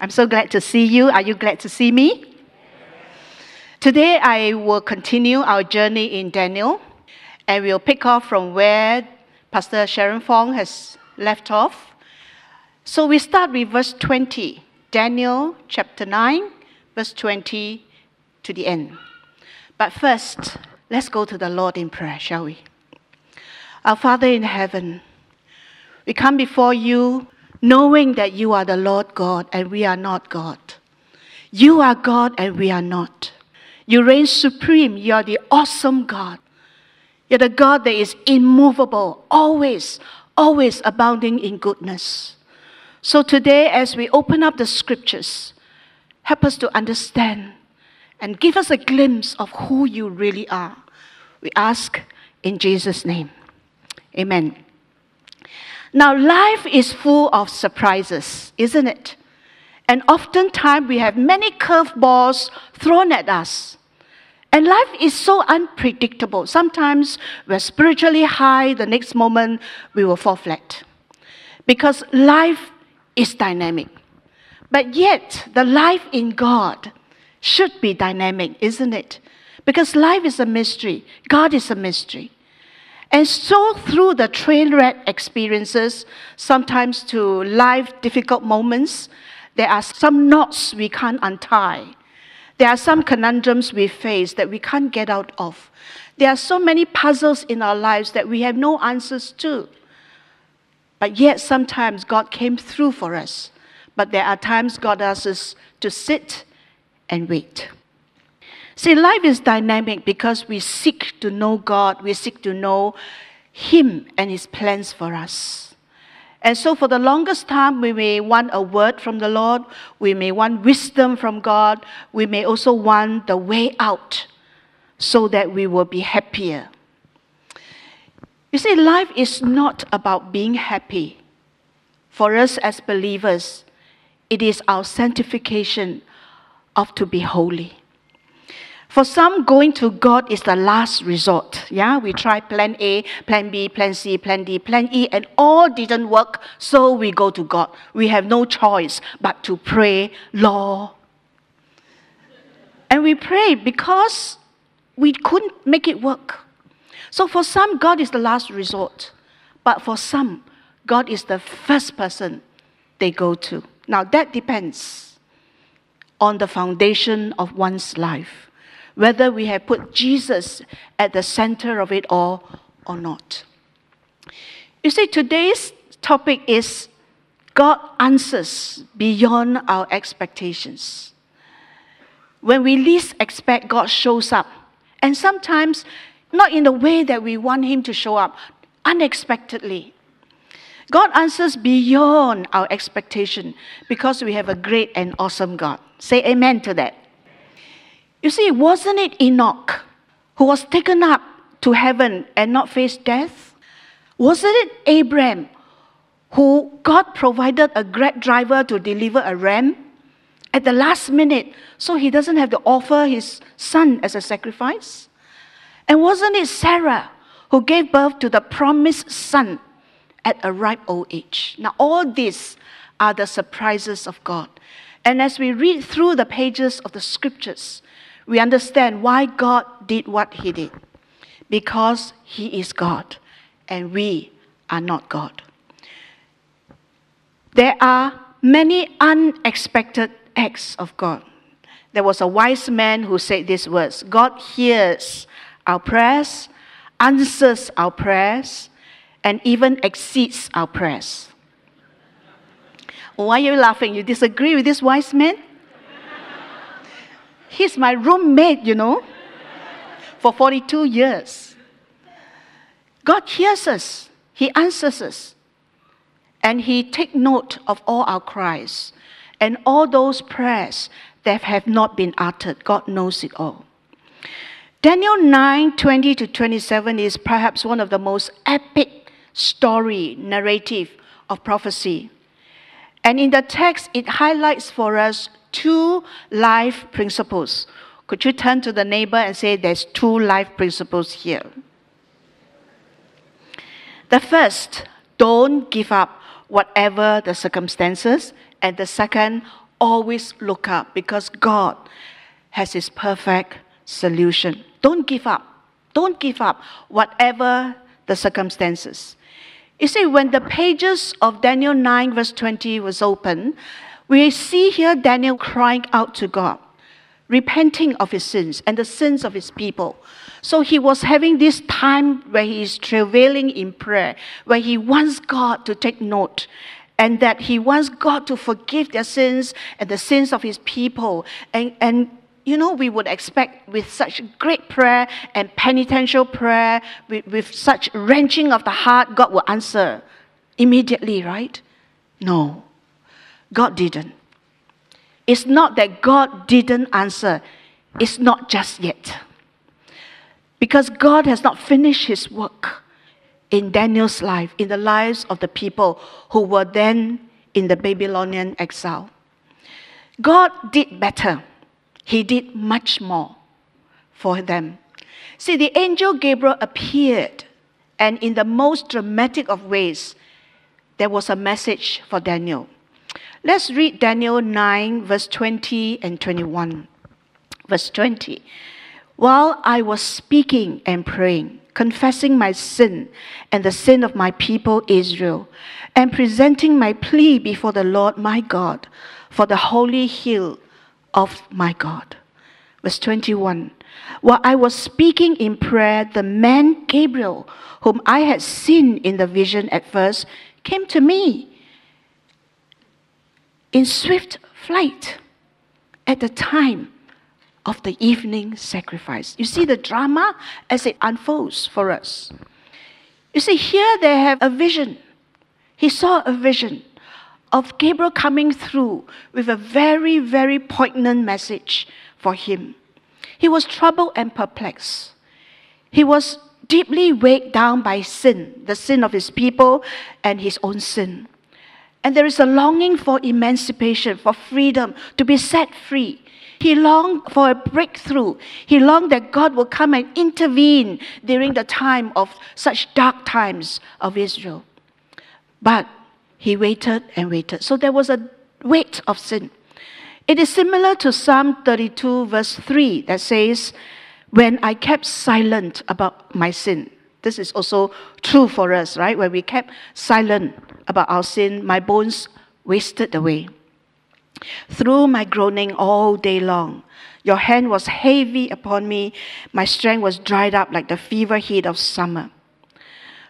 I'm so glad to see you. Are you glad to see me? Today, I will continue our journey in Daniel, and we'll pick off from where Pastor Sharon Fong has left off. So we start with verse 20, Daniel chapter 9, verse 20 to the end. But first, let's go to the Lord in prayer, shall we? Our Father in heaven, we come before you knowing that you are the Lord God and we are not God. You are God and we are not. You reign supreme. You are the awesome God. You're the God that is immovable, always, always abounding in goodness. So today, as we open up the scriptures, help us to understand and give us a glimpse of who you really are. We ask in Jesus' name. Amen. Now, life is full of surprises, isn't it? And oftentimes we have many curveballs thrown at us. And life is so unpredictable. Sometimes we're spiritually high, the next moment we will fall flat. Because life is dynamic. But yet, the life in God should be dynamic, isn't it? Because life is a mystery, God is a mystery. And so, through the train wreck experiences, sometimes to life difficult moments, there are some knots we can't untie. There are some conundrums we face that we can't get out of. There are so many puzzles in our lives that we have no answers to. But yet, sometimes God came through for us. But there are times God asks us to sit and wait. See, life is dynamic because we seek to know God, we seek to know Him and His plans for us. And so, for the longest time, we may want a word from the Lord, we may want wisdom from God, we may also want the way out so that we will be happier. You see, life is not about being happy. For us as believers, it is our sanctification of to be holy. For some, going to God is the last resort. Yeah, we try plan A, plan B, plan C, plan D, plan E, and all didn't work, so we go to God. We have no choice but to pray, Lord. And we pray because we couldn't make it work. So for some, God is the last resort. But for some, God is the first person they go to. Now, that depends on the foundation of one's life whether we have put Jesus at the center of it all or not. You see, today's topic is God answers beyond our expectations. When we least expect, God shows up. And sometimes not in the way that we want Him to show up, unexpectedly. God answers beyond our expectation because we have a great and awesome God. Say amen to that. You see, wasn't it Enoch who was taken up to heaven and not face death? Wasn't it Abraham who God provided a great driver to deliver a ram at the last minute so he doesn't have to offer his son as a sacrifice? And wasn't it Sarah who gave birth to the promised son at a ripe old age? Now, all these are the surprises of God. And as we read through the pages of the scriptures, we understand why God did what He did. Because He is God and we are not God. There are many unexpected acts of God. There was a wise man who said these words God hears our prayers, answers our prayers, and even exceeds our prayers. Why are you laughing? You disagree with this wise man? He's my roommate, you know, for 42 years. God hears us, He answers us, and He takes note of all our cries. and all those prayers that have not been uttered. God knows it all. Daniel 9 20 to 27 is perhaps one of the most epic story narrative of prophecy. And in the text, it highlights for us two life principles. Could you turn to the neighbor and say, There's two life principles here? The first, don't give up whatever the circumstances. And the second, always look up because God has His perfect solution. Don't give up. Don't give up, whatever the circumstances. You see, when the pages of Daniel 9, verse 20 was open, we see here Daniel crying out to God, repenting of his sins and the sins of his people. So he was having this time where he is travailing in prayer, where he wants God to take note and that he wants God to forgive their sins and the sins of his people and, and you know, we would expect with such great prayer and penitential prayer, with, with such wrenching of the heart, God will answer immediately, right? No, God didn't. It's not that God didn't answer, it's not just yet. Because God has not finished his work in Daniel's life, in the lives of the people who were then in the Babylonian exile. God did better. He did much more for them. See, the angel Gabriel appeared, and in the most dramatic of ways, there was a message for Daniel. Let's read Daniel 9, verse 20 and 21. Verse 20. While I was speaking and praying, confessing my sin and the sin of my people Israel, and presenting my plea before the Lord my God for the holy hill of my God. Verse 21 While I was speaking in prayer, the man Gabriel, whom I had seen in the vision at first, came to me in swift flight at the time of the evening sacrifice. You see the drama as it unfolds for us. You see, here they have a vision. He saw a vision of Gabriel coming through with a very, very poignant message for him. He was troubled and perplexed. He was deeply weighed down by sin, the sin of his people and his own sin. And there is a longing for emancipation, for freedom, to be set free. He longed for a breakthrough. He longed that God will come and intervene during the time of such dark times of Israel. But he waited and waited. So there was a weight of sin. It is similar to Psalm 32, verse 3, that says, When I kept silent about my sin. This is also true for us, right? When we kept silent about our sin, my bones wasted away. Through my groaning all day long, your hand was heavy upon me. My strength was dried up like the fever heat of summer.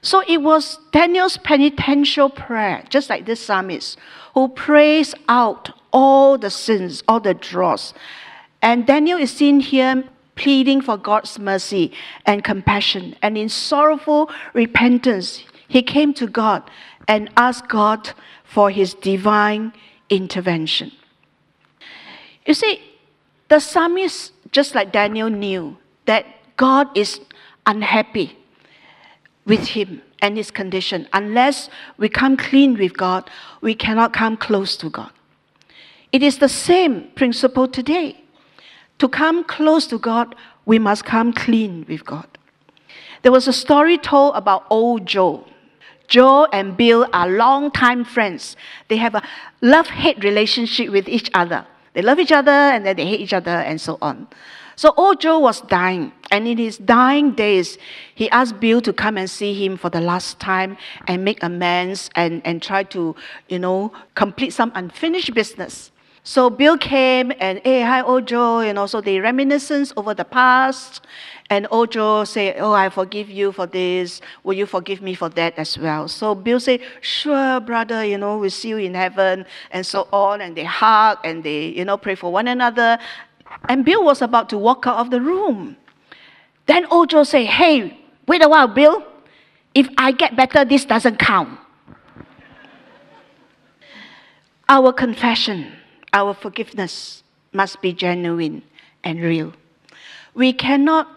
So it was Daniel's penitential prayer, just like this psalmist, who prays out all the sins, all the dross. And Daniel is seen here pleading for God's mercy and compassion. And in sorrowful repentance, he came to God and asked God for his divine intervention. You see, the psalmist, just like Daniel, knew that God is unhappy with Him and His condition. Unless we come clean with God, we cannot come close to God. It is the same principle today. To come close to God, we must come clean with God. There was a story told about old Joe. Joe and Bill are longtime friends. They have a love hate relationship with each other. They love each other and then they hate each other and so on. So old Joe was dying, and in his dying days, he asked Bill to come and see him for the last time and make amends and, and try to, you know, complete some unfinished business. So Bill came and, hey, hi, Ojo, and also they reminiscence over the past. And Ojo said, oh, I forgive you for this. Will you forgive me for that as well? So Bill said, sure, brother, you know, we'll see you in heaven and so on. And they hug and they, you know, pray for one another. And Bill was about to walk out of the room. Then Ojo said, Hey, wait a while, Bill. If I get better, this doesn't count. Our confession our forgiveness must be genuine and real. We cannot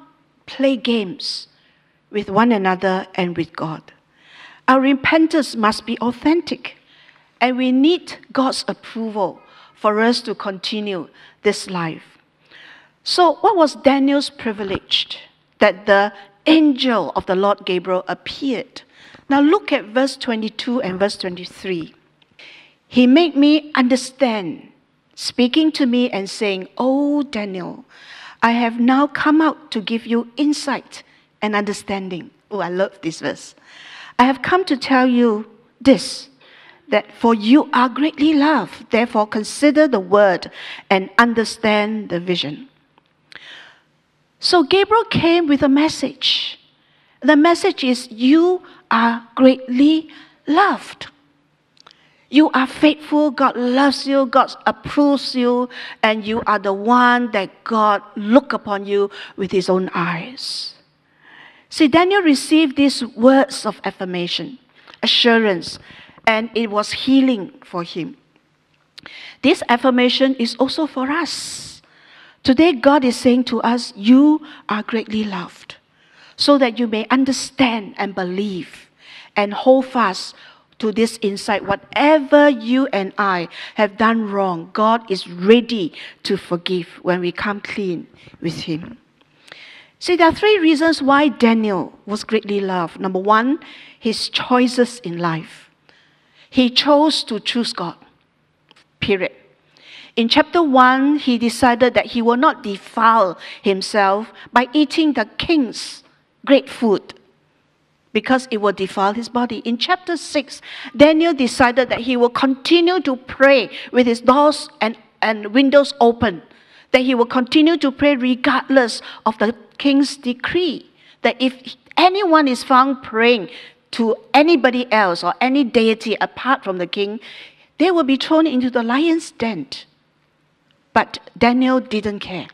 play games with one another and with God. Our repentance must be authentic, and we need God's approval for us to continue this life. So, what was Daniel's privilege? That the angel of the Lord Gabriel appeared. Now, look at verse 22 and verse 23. He made me understand, speaking to me and saying, Oh, Daniel, I have now come out to give you insight and understanding. Oh, I love this verse. I have come to tell you this that for you are greatly loved, therefore consider the word and understand the vision. So Gabriel came with a message. The message is you are greatly loved. You are faithful, God loves you, God approves you, and you are the one that God look upon you with his own eyes. See, Daniel received these words of affirmation, assurance, and it was healing for him. This affirmation is also for us. Today, God is saying to us, You are greatly loved, so that you may understand and believe and hold fast to this insight. Whatever you and I have done wrong, God is ready to forgive when we come clean with Him. See, there are three reasons why Daniel was greatly loved. Number one, his choices in life. He chose to choose God, period. In chapter 1, he decided that he will not defile himself by eating the king's great food because it will defile his body. In chapter 6, Daniel decided that he will continue to pray with his doors and, and windows open, that he will continue to pray regardless of the king's decree. That if anyone is found praying to anybody else or any deity apart from the king, they will be thrown into the lion's den. But Daniel didn't care.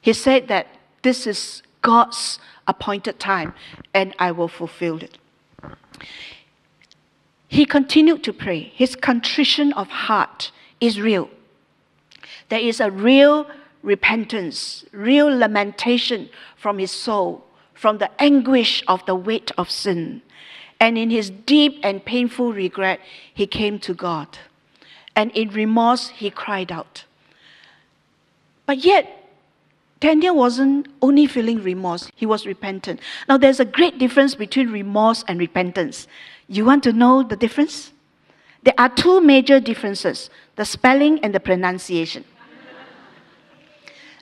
He said that this is God's appointed time and I will fulfill it. He continued to pray. His contrition of heart is real. There is a real repentance, real lamentation from his soul, from the anguish of the weight of sin. And in his deep and painful regret, he came to God. And in remorse, he cried out. But yet, Daniel wasn't only feeling remorse, he was repentant. Now, there's a great difference between remorse and repentance. You want to know the difference? There are two major differences the spelling and the pronunciation.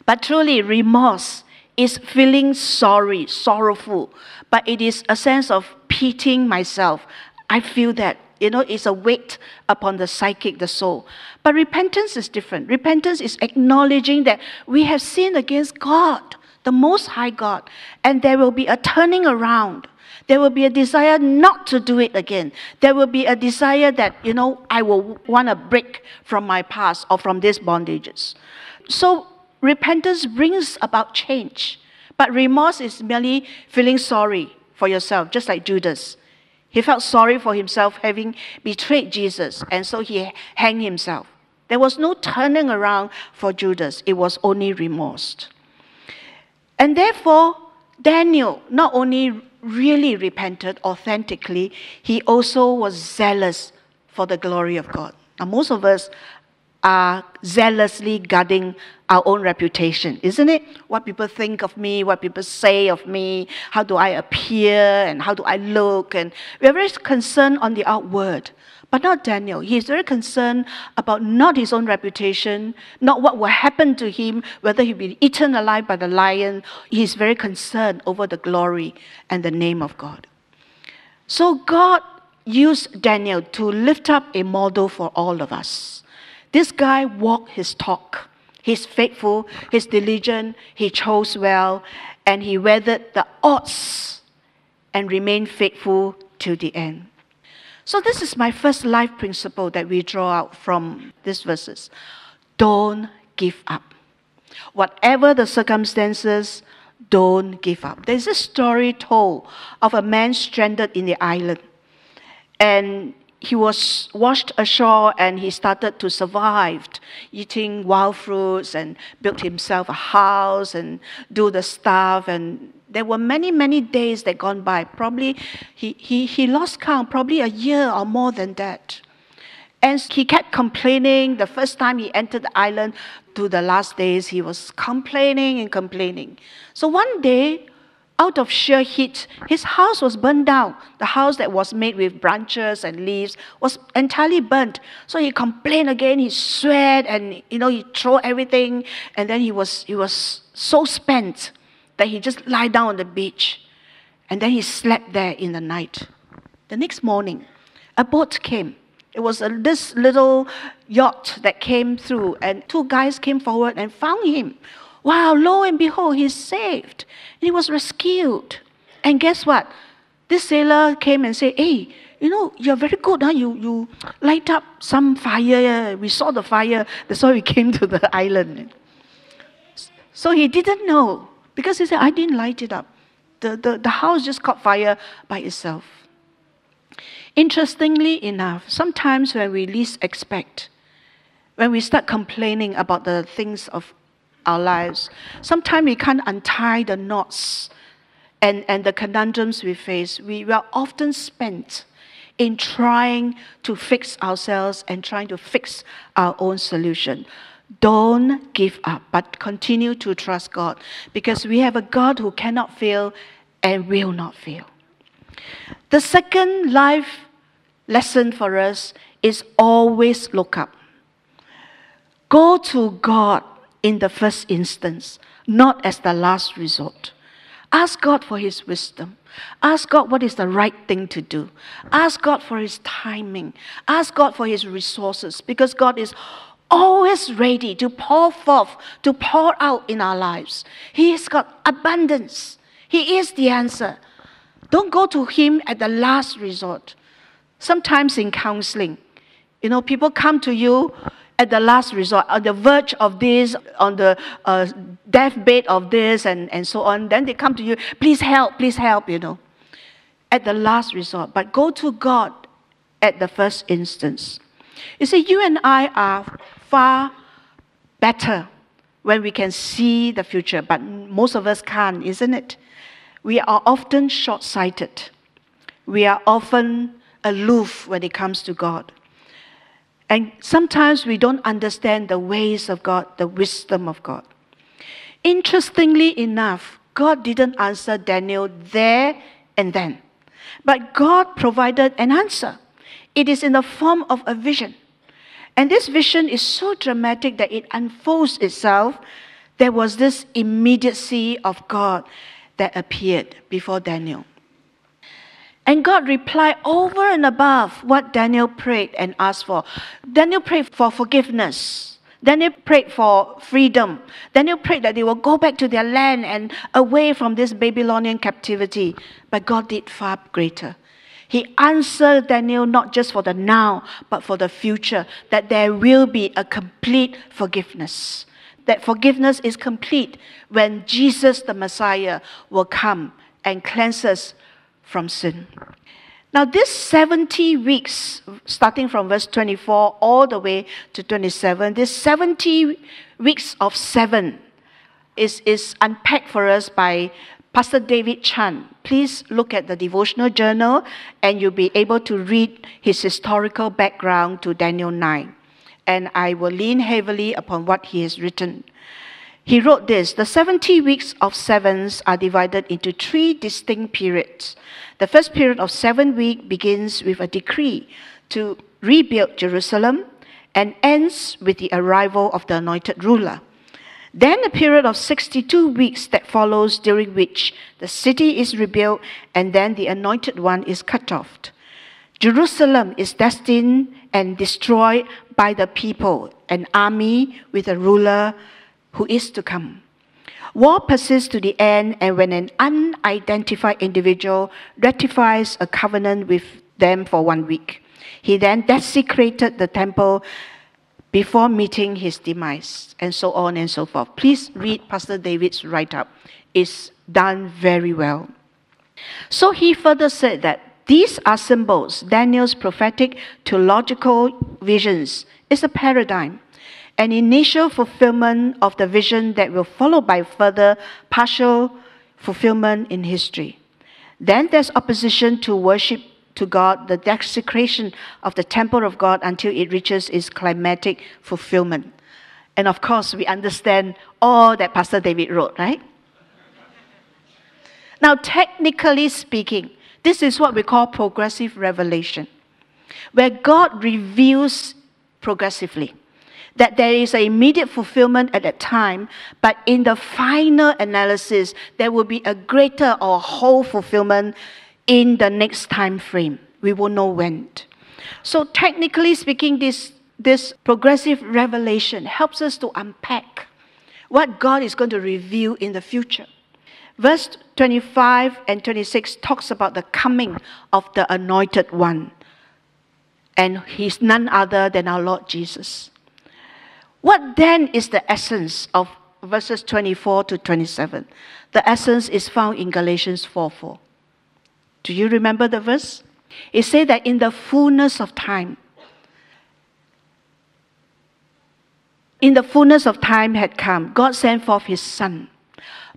but truly, remorse is feeling sorry, sorrowful, but it is a sense of pitying myself. I feel that you know, it's a weight upon the psychic, the soul. But repentance is different. Repentance is acknowledging that we have sinned against God, the Most High God, and there will be a turning around. There will be a desire not to do it again. There will be a desire that, you know, I will want to break from my past or from these bondages. So repentance brings about change. But remorse is merely feeling sorry for yourself, just like Judas. He felt sorry for himself having betrayed Jesus, and so he hanged himself. There was no turning around for Judas, it was only remorse. And therefore, Daniel not only really repented authentically, he also was zealous for the glory of God. Now, most of us are zealously guarding our own reputation, isn't it? What people think of me, what people say of me, how do I appear, and how do I look, and we're very concerned on the outward. But not Daniel. He is very concerned about not his own reputation, not what will happen to him, whether he'll be eaten alive by the lion. He is very concerned over the glory and the name of God. So God used Daniel to lift up a model for all of us. This guy walked his talk. He's faithful, he's diligent, he chose well, and he weathered the odds and remained faithful to the end. So, this is my first life principle that we draw out from these verses. Don't give up. Whatever the circumstances, don't give up. There's a story told of a man stranded in the island. And he was washed ashore and he started to survive, eating wild fruits and built himself a house and do the stuff. And there were many, many days that gone by. Probably he, he, he lost count, probably a year or more than that. And he kept complaining. The first time he entered the island to the last days, he was complaining and complaining. So one day, out of sheer heat, his house was burned down. The house that was made with branches and leaves was entirely burnt. So he complained again, he sweat and you know, he threw everything, and then he was he was so spent that he just lie down on the beach. And then he slept there in the night. The next morning, a boat came it was a, this little yacht that came through, and two guys came forward and found him. Wow, lo and behold, he's saved. And he was rescued. And guess what? This sailor came and said, Hey, you know, you're very good, huh? You, you light up some fire. We saw the fire. That's why we came to the island. So he didn't know because he said, I didn't light it up. The, the, the house just caught fire by itself. Interestingly enough, sometimes when we least expect, when we start complaining about the things of our lives, sometimes we can't untie the knots and, and the conundrums we face. We, we are often spent in trying to fix ourselves and trying to fix our own solution. Don't give up, but continue to trust God because we have a God who cannot fail and will not fail. The second life lesson for us is always look up. Go to God in the first instance, not as the last resort. Ask God for His wisdom. Ask God what is the right thing to do. Ask God for His timing. Ask God for His resources because God is always ready to pour forth, to pour out in our lives. He has got abundance. He is the answer. Don't go to Him at the last resort. Sometimes in counseling, you know, people come to you at the last resort, on the verge of this, on the uh, deathbed of this, and, and so on. Then they come to you, please help, please help, you know, at the last resort. But go to God at the first instance. You see, you and I are far better when we can see the future, but most of us can't, isn't it? We are often short sighted. We are often aloof when it comes to God. And sometimes we don't understand the ways of God, the wisdom of God. Interestingly enough, God didn't answer Daniel there and then, but God provided an answer. It is in the form of a vision. And this vision is so dramatic that it unfolds itself. There was this immediacy of God that appeared before Daniel. And God replied over and above what Daniel prayed and asked for. Daniel prayed for forgiveness. Daniel prayed for freedom. Daniel prayed that they will go back to their land and away from this Babylonian captivity. But God did far greater. He answered Daniel not just for the now, but for the future, that there will be a complete forgiveness. That forgiveness is complete when Jesus the Messiah will come and cleanse us from sin. Now, this 70 weeks, starting from verse 24 all the way to 27, this 70 weeks of seven is, is unpacked for us by Pastor David Chan. Please look at the devotional journal and you'll be able to read his historical background to Daniel 9. And I will lean heavily upon what he has written. He wrote this The 70 weeks of sevens are divided into three distinct periods. The first period of seven weeks begins with a decree to rebuild Jerusalem and ends with the arrival of the anointed ruler. Then a period of 62 weeks that follows, during which the city is rebuilt and then the anointed one is cut off. Jerusalem is destined and destroyed by the people, an army with a ruler who is to come. War persists to the end, and when an unidentified individual ratifies a covenant with them for one week, he then desecrated the temple before meeting his demise, and so on and so forth. Please read Pastor David's write up. It's done very well. So he further said that these are symbols. Daniel's prophetic theological visions is a paradigm, an initial fulfillment of the vision that will follow by further partial fulfillment in history. Then there's opposition to worship to God, the desecration of the temple of God until it reaches its climatic fulfillment. And of course, we understand all that Pastor David wrote, right? Now, technically speaking, this is what we call progressive revelation, where God reveals progressively that there is an immediate fulfillment at that time, but in the final analysis, there will be a greater or whole fulfillment in the next time frame. We will know when. So, technically speaking, this, this progressive revelation helps us to unpack what God is going to reveal in the future. Verse 25 and 26 talks about the coming of the anointed one. And he's none other than our Lord Jesus. What then is the essence of verses 24 to 27? The essence is found in Galatians 4 4. Do you remember the verse? It says that in the fullness of time, in the fullness of time had come, God sent forth his son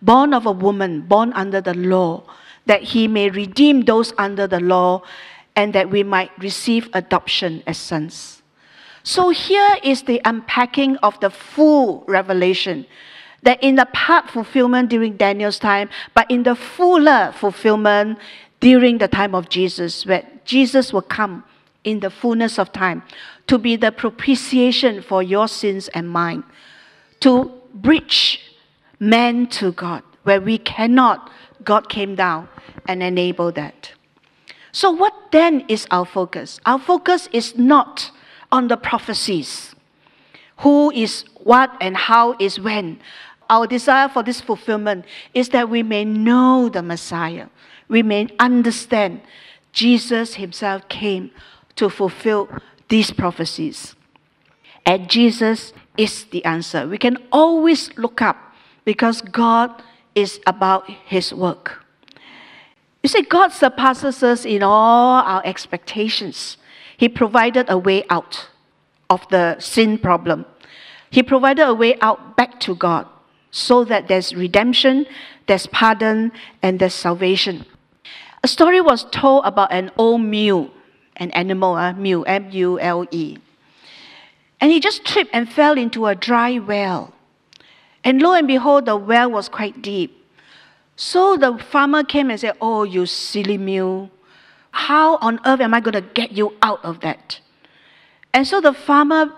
born of a woman, born under the law, that he may redeem those under the law and that we might receive adoption as sons. So here is the unpacking of the full revelation. That in the part fulfillment during Daniel's time, but in the fuller fulfillment during the time of Jesus, where Jesus will come in the fullness of time to be the propitiation for your sins and mine, to bridge man to God. Where we cannot, God came down and enabled that. So, what then is our focus? Our focus is not on the prophecies who is what and how is when. Our desire for this fulfillment is that we may know the Messiah, we may understand Jesus Himself came to fulfill these prophecies. And Jesus is the answer. We can always look up because God is about His work. You see, God surpasses us in all our expectations. He provided a way out of the sin problem. He provided a way out back to God so that there's redemption, there's pardon, and there's salvation. A story was told about an old mule, an animal, uh, mule, M U L E. And he just tripped and fell into a dry well. And lo and behold, the well was quite deep. So the farmer came and said, Oh, you silly mule, how on earth am I going to get you out of that? And so the farmer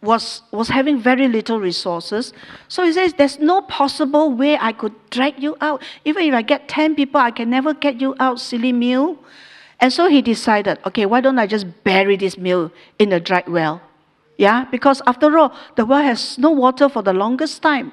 was, was having very little resources. So he says, There's no possible way I could drag you out. Even if I get 10 people, I can never get you out, silly mule. And so he decided, okay, why don't I just bury this mule in a dry well? Yeah, because after all, the well has no water for the longest time.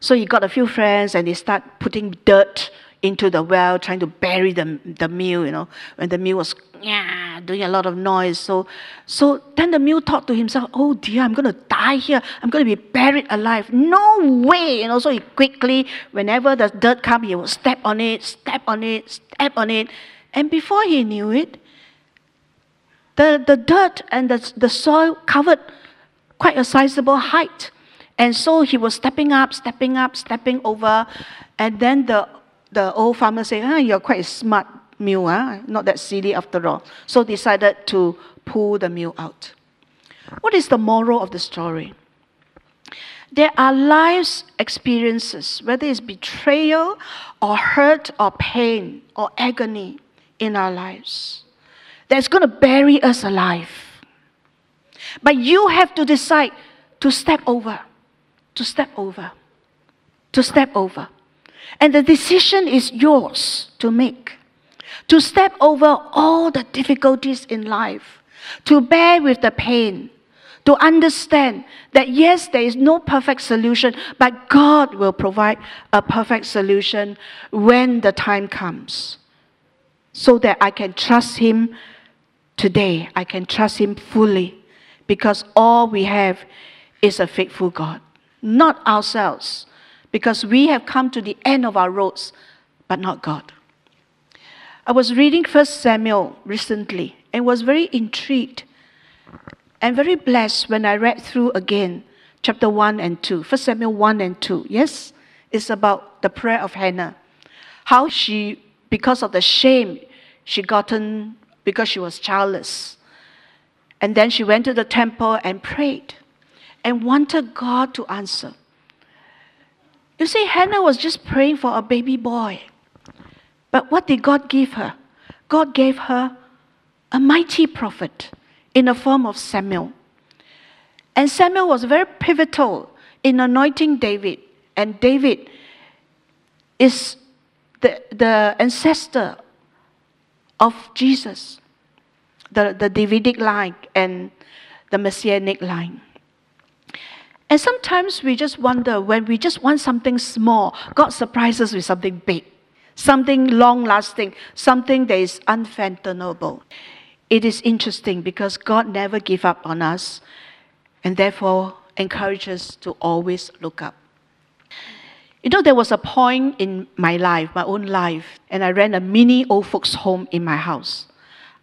So he got a few friends and they start putting dirt into the well, trying to bury the, the mule, you know, when the mule was yeah, doing a lot of noise. So, so then the mule thought to himself, oh dear, I'm going to die here. I'm going to be buried alive. No way. You know, so he quickly, whenever the dirt comes, he would step on it, step on it, step on it. And before he knew it, the, the dirt and the, the soil covered quite a sizable height. And so he was stepping up, stepping up, stepping over. And then the, the old farmer said, ah, You're quite a smart mule, huh? not that silly after all. So decided to pull the mule out. What is the moral of the story? There are life's experiences, whether it's betrayal or hurt or pain or agony in our lives, that's going to bury us alive. But you have to decide to step over to step over. To step over. And the decision is yours to make. To step over all the difficulties in life. To bear with the pain. To understand that yes, there is no perfect solution, but God will provide a perfect solution when the time comes. So that I can trust Him today. I can trust Him fully because all we have is a faithful God not ourselves, because we have come to the end of our roads, but not God. I was reading First Samuel recently and was very intrigued and very blessed when I read through again chapter 1 and 2. First Samuel 1 and 2. Yes? It's about the prayer of Hannah. How she, because of the shame she gotten because she was childless. And then she went to the temple and prayed and wanted God to answer. You see, Hannah was just praying for a baby boy. But what did God give her? God gave her a mighty prophet in the form of Samuel. And Samuel was very pivotal in anointing David. And David is the, the ancestor of Jesus, the, the Davidic line and the Messianic line. And sometimes we just wonder when we just want something small, God surprises with something big, something long lasting, something that is unfathomable. It is interesting because God never gives up on us and therefore encourages us to always look up. You know, there was a point in my life, my own life, and I ran a mini old folks' home in my house.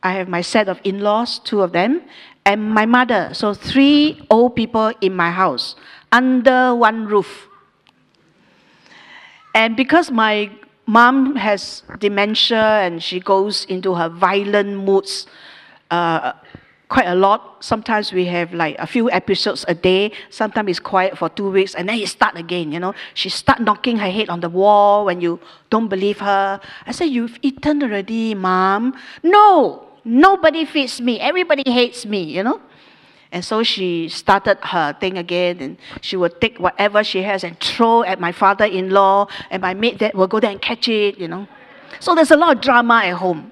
I have my set of in laws, two of them, and my mother. So, three old people in my house under one roof. And because my mom has dementia and she goes into her violent moods, uh, quite a lot. Sometimes we have like a few episodes a day. Sometimes it's quiet for two weeks and then it start again, you know. She start knocking her head on the wall when you don't believe her. I say, you've eaten already, mom. No, nobody feeds me. Everybody hates me, you know. And so she started her thing again, and she would take whatever she has and throw at my father-in-law, and my maid that will go there and catch it, you know. So there's a lot of drama at home.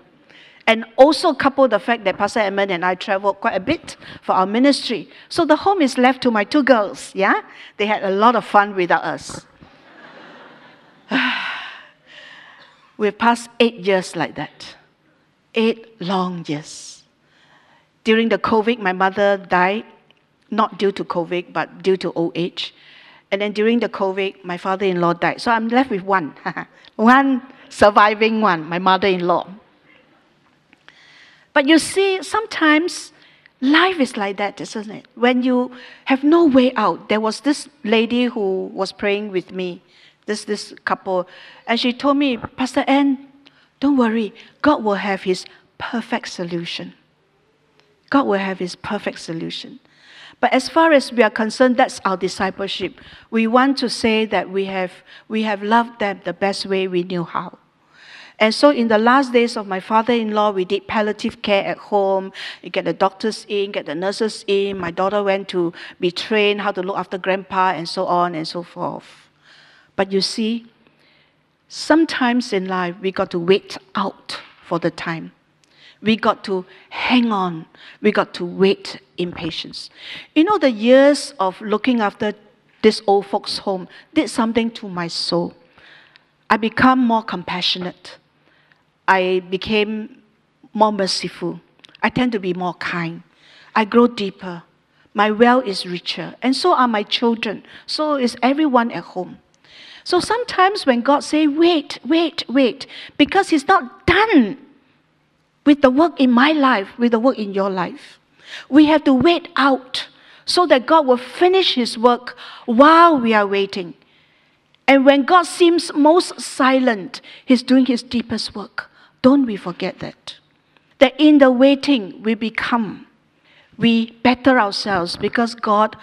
And also couple the fact that Pastor Edmund and I traveled quite a bit for our ministry. So the home is left to my two girls, yeah? They had a lot of fun without us. We've passed eight years like that. Eight long years. During the COVID, my mother died, not due to COVID, but due to old age. And then during the COVID, my father in law died. So I'm left with one. one surviving one, my mother in law. But you see, sometimes life is like that, isn't it? When you have no way out. There was this lady who was praying with me, this, this couple, and she told me, Pastor Ann, don't worry, God will have his perfect solution. God will have his perfect solution. But as far as we are concerned, that's our discipleship. We want to say that we have, we have loved them the best way we knew how. And so in the last days of my father-in-law, we did palliative care at home. You get the doctors in, get the nurses in. My daughter went to be trained how to look after grandpa and so on and so forth. But you see, sometimes in life we got to wait out for the time. We got to hang on. We got to wait in patience. You know, the years of looking after this old folks' home did something to my soul. I become more compassionate. I became more merciful. I tend to be more kind. I grow deeper. My well is richer. And so are my children. So is everyone at home. So sometimes when God say, wait, wait, wait, because He's not done with the work in my life, with the work in your life. We have to wait out so that God will finish His work while we are waiting. And when God seems most silent, He's doing His deepest work. Don't we forget that. That in the waiting, we become, we better ourselves because God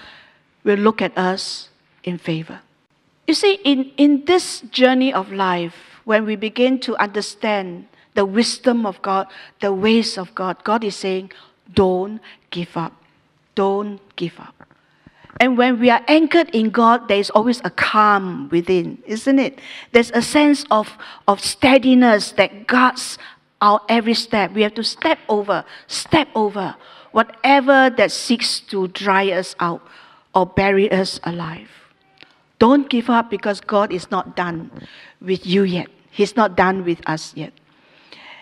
will look at us in favor. You see, in, in this journey of life, when we begin to understand the wisdom of God, the ways of God, God is saying, don't give up. Don't give up. And when we are anchored in God, there is always a calm within, isn't it? There's a sense of, of steadiness that guards our every step. We have to step over, step over whatever that seeks to dry us out or bury us alive. Don't give up because God is not done with you yet. He's not done with us yet.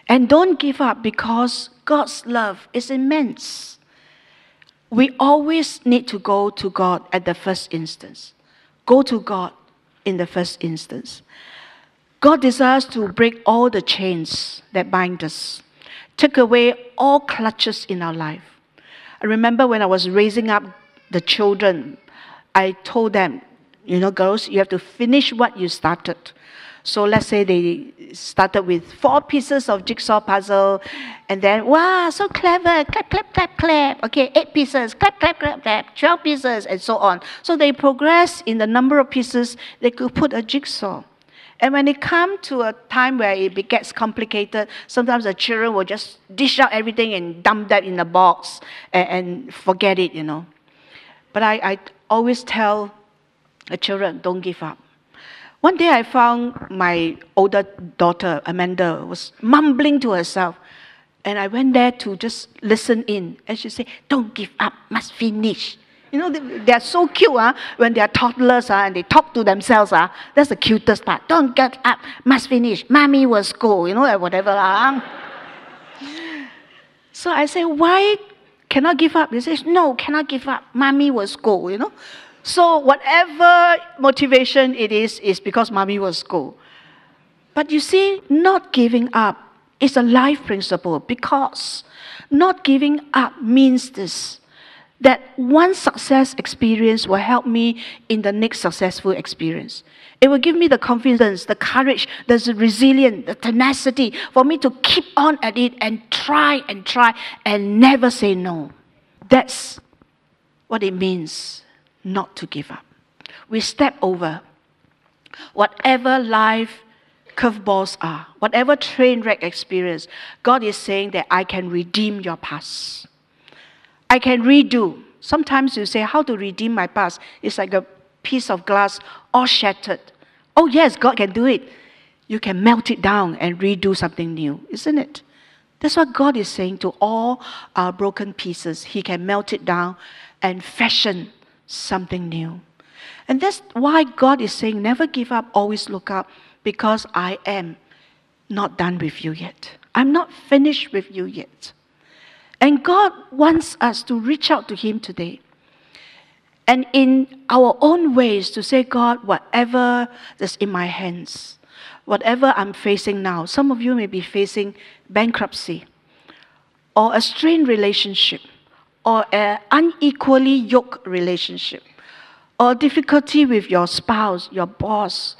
And don't give up because God's love is immense we always need to go to God at the first instance. Go to God in the first instance. God desires to break all the chains that bind us, take away all clutches in our life. I remember when I was raising up the children, I told them, you know, girls, you have to finish what you started. So let's say they started with four pieces of jigsaw puzzle, and then wow, so clever, clap, clap, clap, clap. Okay, eight pieces, clap, clap, clap, clap, twelve pieces, and so on. So they progress in the number of pieces they could put a jigsaw. And when it comes to a time where it gets complicated, sometimes the children will just dish out everything and dump that in a box and, and forget it, you know. But I, I always tell children, don't give up. One day I found my older daughter, Amanda, was mumbling to herself. And I went there to just listen in. And she said, Don't give up, must finish. You know, they, are so cute uh, when they are toddlers uh, and they talk to themselves. Uh, that's the cutest part. Don't get up, must finish. Mommy will scold, you know, whatever. Uh. so I said, Why cannot give up? They says, No, cannot give up. Mommy will scold, you know. So whatever motivation it is, is because mommy was school. But you see, not giving up is a life principle because not giving up means this that one success experience will help me in the next successful experience. It will give me the confidence, the courage, the resilience, the tenacity for me to keep on at it and try and try and never say no. That's what it means not to give up. We step over whatever life curveballs are, whatever train wreck experience. God is saying that I can redeem your past. I can redo. Sometimes you say, How to redeem my past? It's like a piece of glass all shattered. Oh, yes, God can do it. You can melt it down and redo something new, isn't it? That's what God is saying to all our broken pieces. He can melt it down and fashion something new. And that's why God is saying, never give up, always look up, because I am not done with you yet. I'm not finished with you yet. And God wants us to reach out to Him today. And in our own ways to say, God, whatever that's in my hands, whatever I'm facing now, some of you may be facing bankruptcy or a strained relationship or an unequally yoked relationship, or difficulty with your spouse, your boss.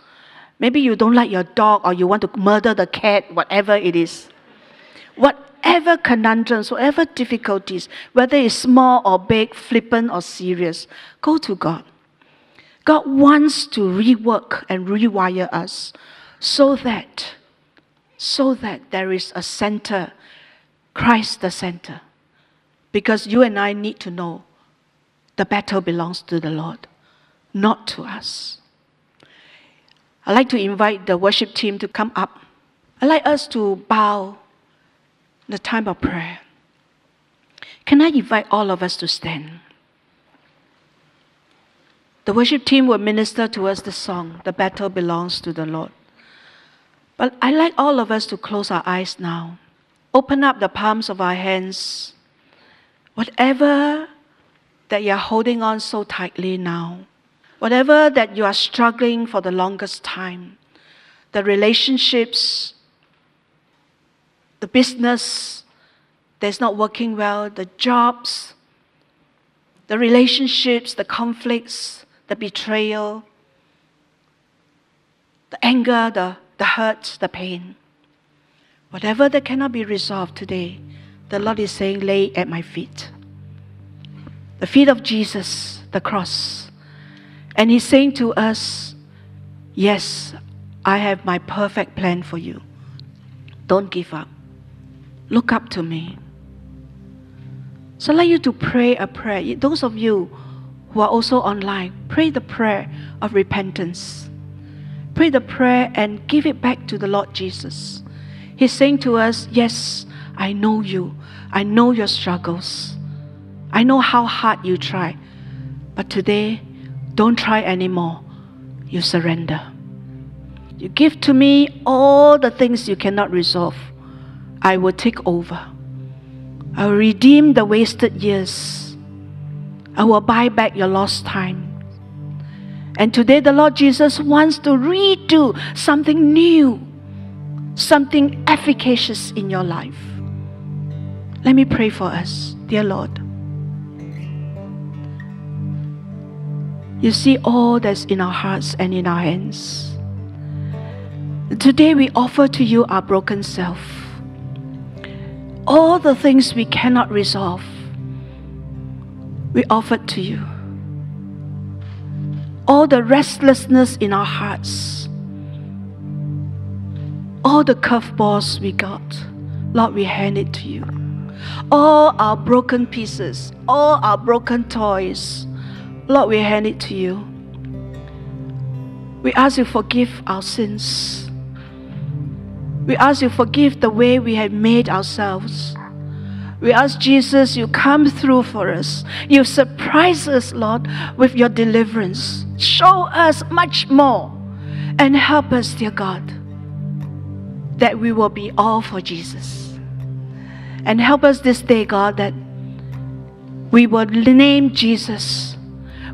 Maybe you don't like your dog or you want to murder the cat, whatever it is. Whatever conundrums, whatever difficulties, whether it's small or big, flippant or serious, go to God. God wants to rework and rewire us so that so that there is a center, Christ the center. Because you and I need to know the battle belongs to the Lord, not to us. I'd like to invite the worship team to come up. I'd like us to bow the time of prayer. Can I invite all of us to stand? The worship team will minister to us the song, The Battle Belongs to the Lord. But I'd like all of us to close our eyes now. Open up the palms of our hands Whatever that you're holding on so tightly now, whatever that you are struggling for the longest time, the relationships, the business that's not working well, the jobs, the relationships, the conflicts, the betrayal, the anger, the, the hurt, the pain. Whatever that cannot be resolved today, the Lord is saying, lay at my feet. The feet of Jesus, the cross. And He's saying to us, Yes, I have my perfect plan for you. Don't give up. Look up to me. So I'd like you to pray a prayer. Those of you who are also online, pray the prayer of repentance. Pray the prayer and give it back to the Lord Jesus. He's saying to us, Yes, I know you. I know your struggles. I know how hard you try. But today, don't try anymore. You surrender. You give to me all the things you cannot resolve. I will take over. I will redeem the wasted years. I will buy back your lost time. And today, the Lord Jesus wants to redo something new, something efficacious in your life. Let me pray for us, dear Lord. You see all that's in our hearts and in our hands. Today, we offer to you our broken self. All the things we cannot resolve, we offer to you all the restlessness in our hearts, all the curveballs we got, Lord, we hand it to you. All our broken pieces, all our broken toys, Lord, we hand it to you. We ask you forgive our sins. We ask you forgive the way we have made ourselves. We ask Jesus, you come through for us. You surprise us, Lord, with your deliverance. Show us much more and help us, dear God, that we will be all for Jesus. And help us this day, God, that we will name Jesus.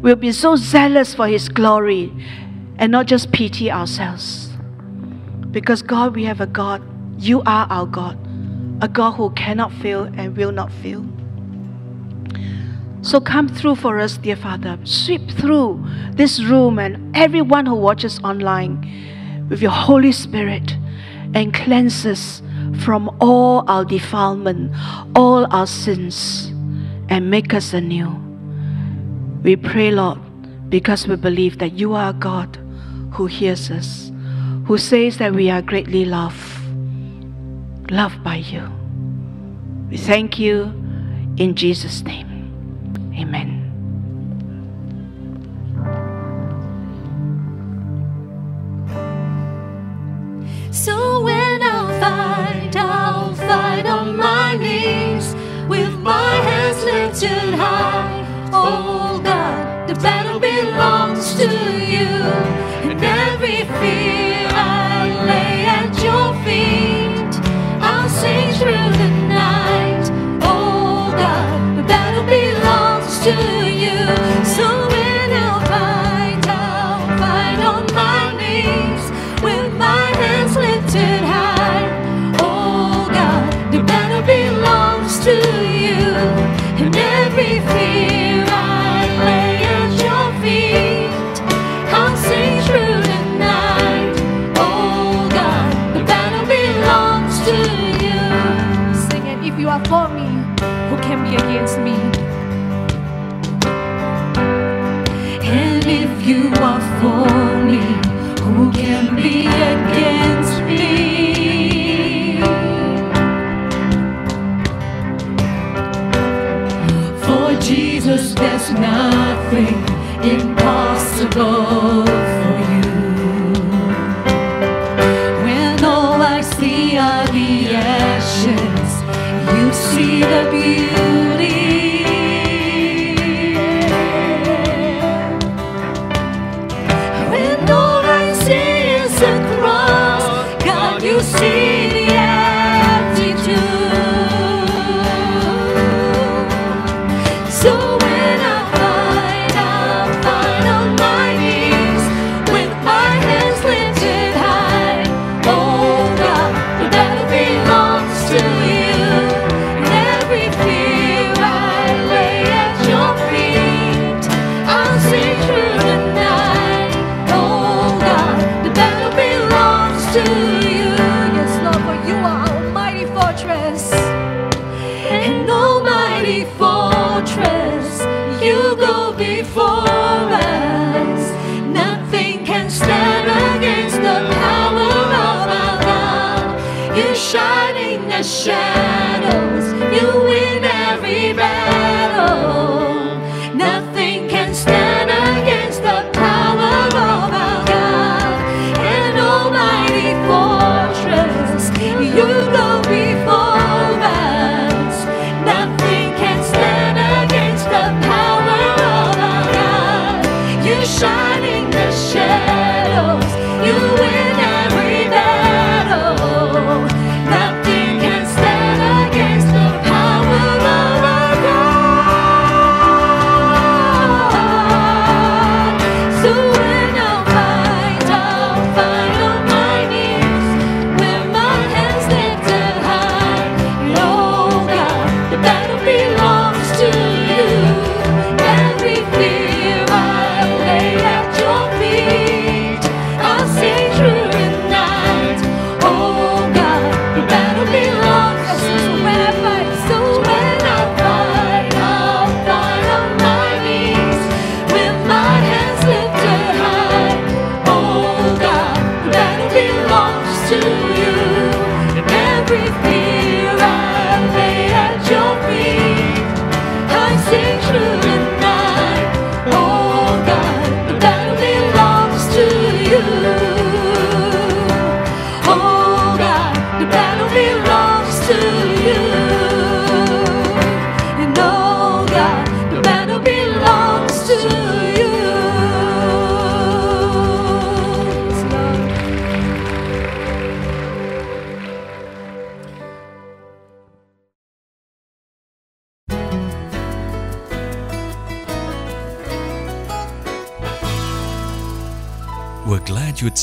We'll be so zealous for his glory and not just pity ourselves. Because, God, we have a God. You are our God, a God who cannot fail and will not fail. So come through for us, dear Father. Sweep through this room and everyone who watches online with your Holy Spirit and cleanse us from all our defilement, all our sins, and make us anew. We pray, Lord, because we believe that you are God who hears us, who says that we are greatly loved, loved by you. We thank you in Jesus' name. Amen. So when I'll fight, I'll fight on my knees with my hands lifted high. Oh God, the battle belongs to you, and every fear